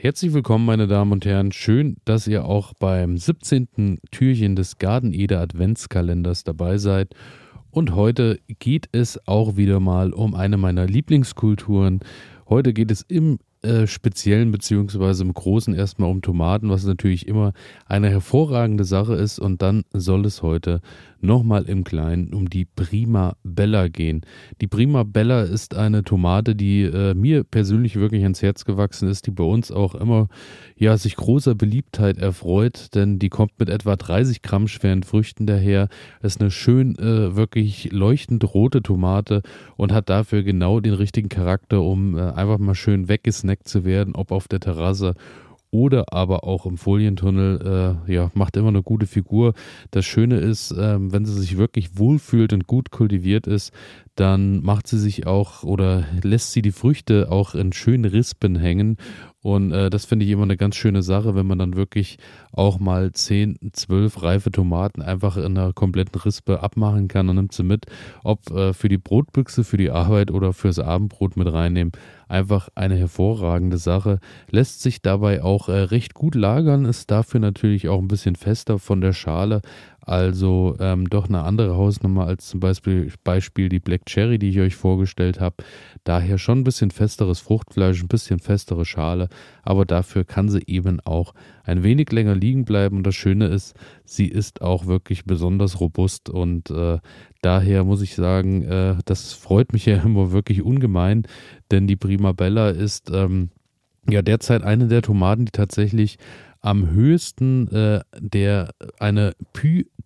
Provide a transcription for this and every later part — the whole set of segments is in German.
Herzlich willkommen, meine Damen und Herren. Schön, dass ihr auch beim 17. Türchen des Garden Eder Adventskalenders dabei seid. Und heute geht es auch wieder mal um eine meiner Lieblingskulturen. Heute geht es im äh, Speziellen beziehungsweise im Großen erstmal um Tomaten, was natürlich immer eine hervorragende Sache ist. Und dann soll es heute nochmal im Kleinen um die Prima Bella gehen. Die Prima Bella ist eine Tomate, die äh, mir persönlich wirklich ans Herz gewachsen ist, die bei uns auch immer ja sich großer Beliebtheit erfreut, denn die kommt mit etwa 30 Gramm schweren Früchten daher, ist eine schön äh, wirklich leuchtend rote Tomate und hat dafür genau den richtigen Charakter, um äh, einfach mal schön weggesnackt zu werden, ob auf der Terrasse oder aber auch im Folientunnel, äh, ja, macht immer eine gute Figur. Das Schöne ist, ähm, wenn sie sich wirklich wohlfühlt und gut kultiviert ist, dann macht sie sich auch oder lässt sie die Früchte auch in schönen Rispen hängen und äh, das finde ich immer eine ganz schöne Sache, wenn man dann wirklich auch mal 10, 12 reife Tomaten einfach in einer kompletten Rispe abmachen kann und nimmt sie mit. Ob äh, für die Brotbüchse, für die Arbeit oder fürs Abendbrot mit reinnehmen. Einfach eine hervorragende Sache. Lässt sich dabei auch äh, recht gut lagern, ist dafür natürlich auch ein bisschen fester von der Schale, also ähm, doch eine andere Hausnummer als zum Beispiel, Beispiel die Black Cherry, die ich euch vorgestellt habe. Daher schon ein bisschen festeres Fruchtfleisch, ein bisschen festere Schale, aber dafür kann sie eben auch ein wenig länger liegen bleiben. Und das Schöne ist, sie ist auch wirklich besonders robust und äh, daher muss ich sagen, äh, das freut mich ja immer wirklich ungemein, denn die Prima Bella ist ähm, ja derzeit eine der Tomaten, die tatsächlich am höchsten äh, der eine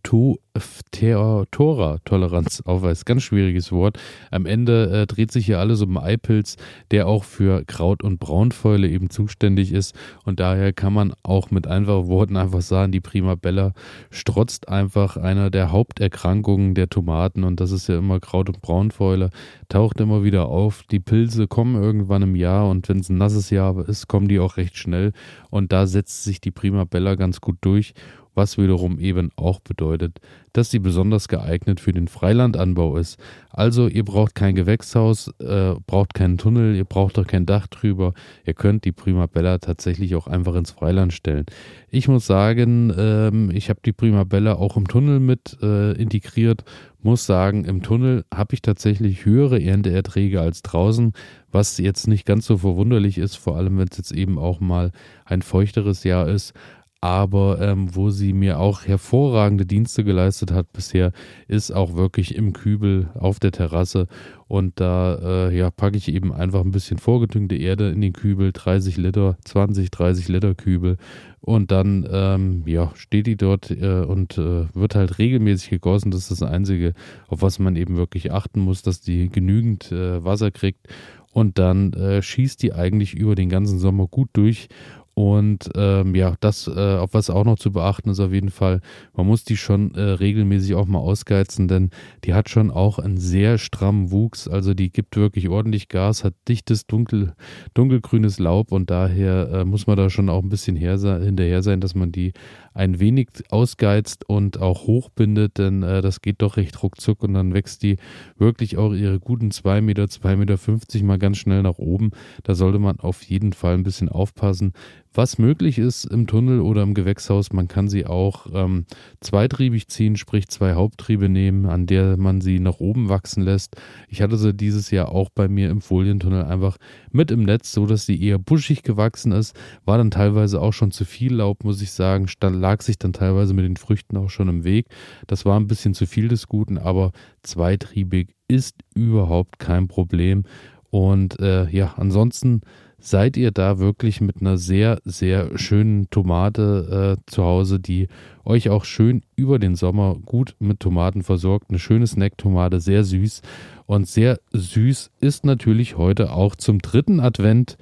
Phytophthora-Toleranz aufweist. Ganz schwieriges Wort. Am Ende äh, dreht sich hier alles um Eipilz, der auch für Kraut- und Braunfäule eben zuständig ist. Und daher kann man auch mit einfachen Worten einfach sagen, die Prima Bella strotzt einfach einer der Haupterkrankungen der Tomaten. Und das ist ja immer Kraut- und Braunfäule. Taucht immer wieder auf. Die Pilze kommen irgendwann im Jahr und wenn es ein nasses Jahr ist, kommen die auch recht schnell. Und da setzt sich die Prima Bella ganz gut durch, was wiederum eben auch bedeutet, dass sie besonders geeignet für den Freilandanbau ist. Also ihr braucht kein Gewächshaus, äh, braucht keinen Tunnel, ihr braucht auch kein Dach drüber. Ihr könnt die Prima Bella tatsächlich auch einfach ins Freiland stellen. Ich muss sagen, ähm, ich habe die Prima Bella auch im Tunnel mit äh, integriert. Muss sagen, im Tunnel habe ich tatsächlich höhere Ernteerträge als draußen, was jetzt nicht ganz so verwunderlich ist, vor allem wenn es jetzt eben auch mal ein feuchteres Jahr ist aber ähm, wo sie mir auch hervorragende Dienste geleistet hat bisher, ist auch wirklich im Kübel auf der Terrasse. Und da äh, ja, packe ich eben einfach ein bisschen vorgedüngte Erde in den Kübel, 30 Liter, 20, 30 Liter Kübel. Und dann ähm, ja, steht die dort äh, und äh, wird halt regelmäßig gegossen. Das ist das Einzige, auf was man eben wirklich achten muss, dass die genügend äh, Wasser kriegt. Und dann äh, schießt die eigentlich über den ganzen Sommer gut durch und ähm, ja, das, äh, auf was auch noch zu beachten ist auf jeden Fall, man muss die schon äh, regelmäßig auch mal ausgeizen, denn die hat schon auch einen sehr strammen Wuchs. Also die gibt wirklich ordentlich Gas, hat dichtes, dunkel, dunkelgrünes Laub und daher äh, muss man da schon auch ein bisschen her, hinterher sein, dass man die ein wenig ausgeizt und auch hochbindet, denn äh, das geht doch recht ruckzuck und dann wächst die wirklich auch ihre guten 2 Meter, 2,50 Meter mal ganz schnell nach oben. Da sollte man auf jeden Fall ein bisschen aufpassen. Was möglich ist im Tunnel oder im Gewächshaus, man kann sie auch ähm, zweitriebig ziehen, sprich zwei Haupttriebe nehmen, an der man sie nach oben wachsen lässt. Ich hatte sie dieses Jahr auch bei mir im Folientunnel einfach mit im Netz, so dass sie eher buschig gewachsen ist. War dann teilweise auch schon zu viel Laub, muss ich sagen. Stand, lag sich dann teilweise mit den Früchten auch schon im Weg. Das war ein bisschen zu viel des Guten, aber zweitriebig ist überhaupt kein Problem. Und äh, ja, ansonsten seid ihr da wirklich mit einer sehr, sehr schönen Tomate äh, zu Hause, die euch auch schön über den Sommer gut mit Tomaten versorgt. Eine schöne Snacktomate, sehr süß. Und sehr süß ist natürlich heute auch zum dritten Advent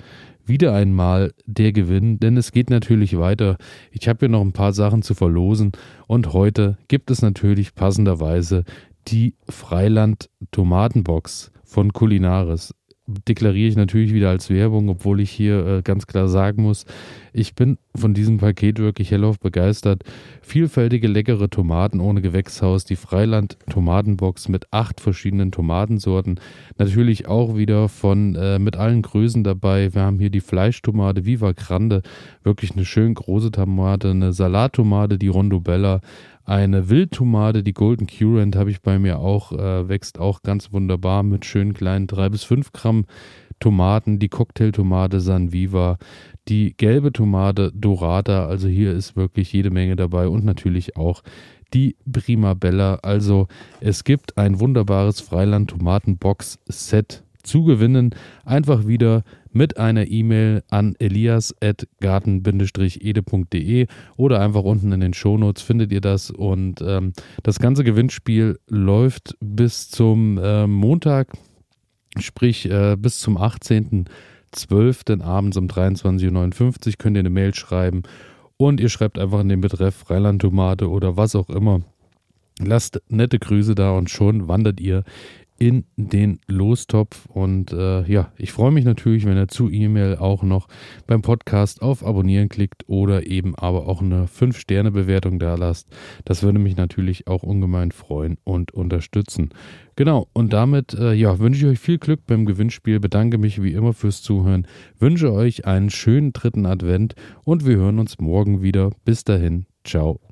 wieder einmal der Gewinn, denn es geht natürlich weiter. Ich habe hier noch ein paar Sachen zu verlosen und heute gibt es natürlich passenderweise die Freiland Tomatenbox von Kulinaris deklariere ich natürlich wieder als Werbung, obwohl ich hier äh, ganz klar sagen muss, ich bin von diesem Paket wirklich hellauf begeistert. Vielfältige leckere Tomaten ohne Gewächshaus, die Freiland Tomatenbox mit acht verschiedenen Tomatensorten. Natürlich auch wieder von äh, mit allen Größen dabei. Wir haben hier die Fleischtomate Viva Grande, wirklich eine schön große Tomate, eine Salattomate, die Rondobella, eine Wildtomate, die Golden Currant habe ich bei mir auch, äh, wächst auch ganz wunderbar mit schönen kleinen 3 bis 5 Gramm Tomaten, die Cocktailtomate San Viva, die gelbe Tomate Dorada, also hier ist wirklich jede Menge dabei und natürlich auch die Primabella. Also es gibt ein wunderbares Freiland Tomatenbox Set zu gewinnen. Einfach wieder mit einer E-Mail an elias.garten-ede.de oder einfach unten in den Shownotes findet ihr das. Und ähm, das ganze Gewinnspiel läuft bis zum äh, Montag, sprich äh, bis zum 18.12. abends um 23.59 Uhr könnt ihr eine Mail schreiben und ihr schreibt einfach in den Betreff Freilandtomate oder was auch immer. Lasst nette Grüße da und schon wandert ihr in den Lostopf. Und äh, ja, ich freue mich natürlich, wenn ihr zu E-Mail auch noch beim Podcast auf Abonnieren klickt oder eben aber auch eine 5-Sterne-Bewertung da lasst. Das würde mich natürlich auch ungemein freuen und unterstützen. Genau, und damit äh, ja, wünsche ich euch viel Glück beim Gewinnspiel, bedanke mich wie immer fürs Zuhören, wünsche euch einen schönen dritten Advent und wir hören uns morgen wieder. Bis dahin, ciao.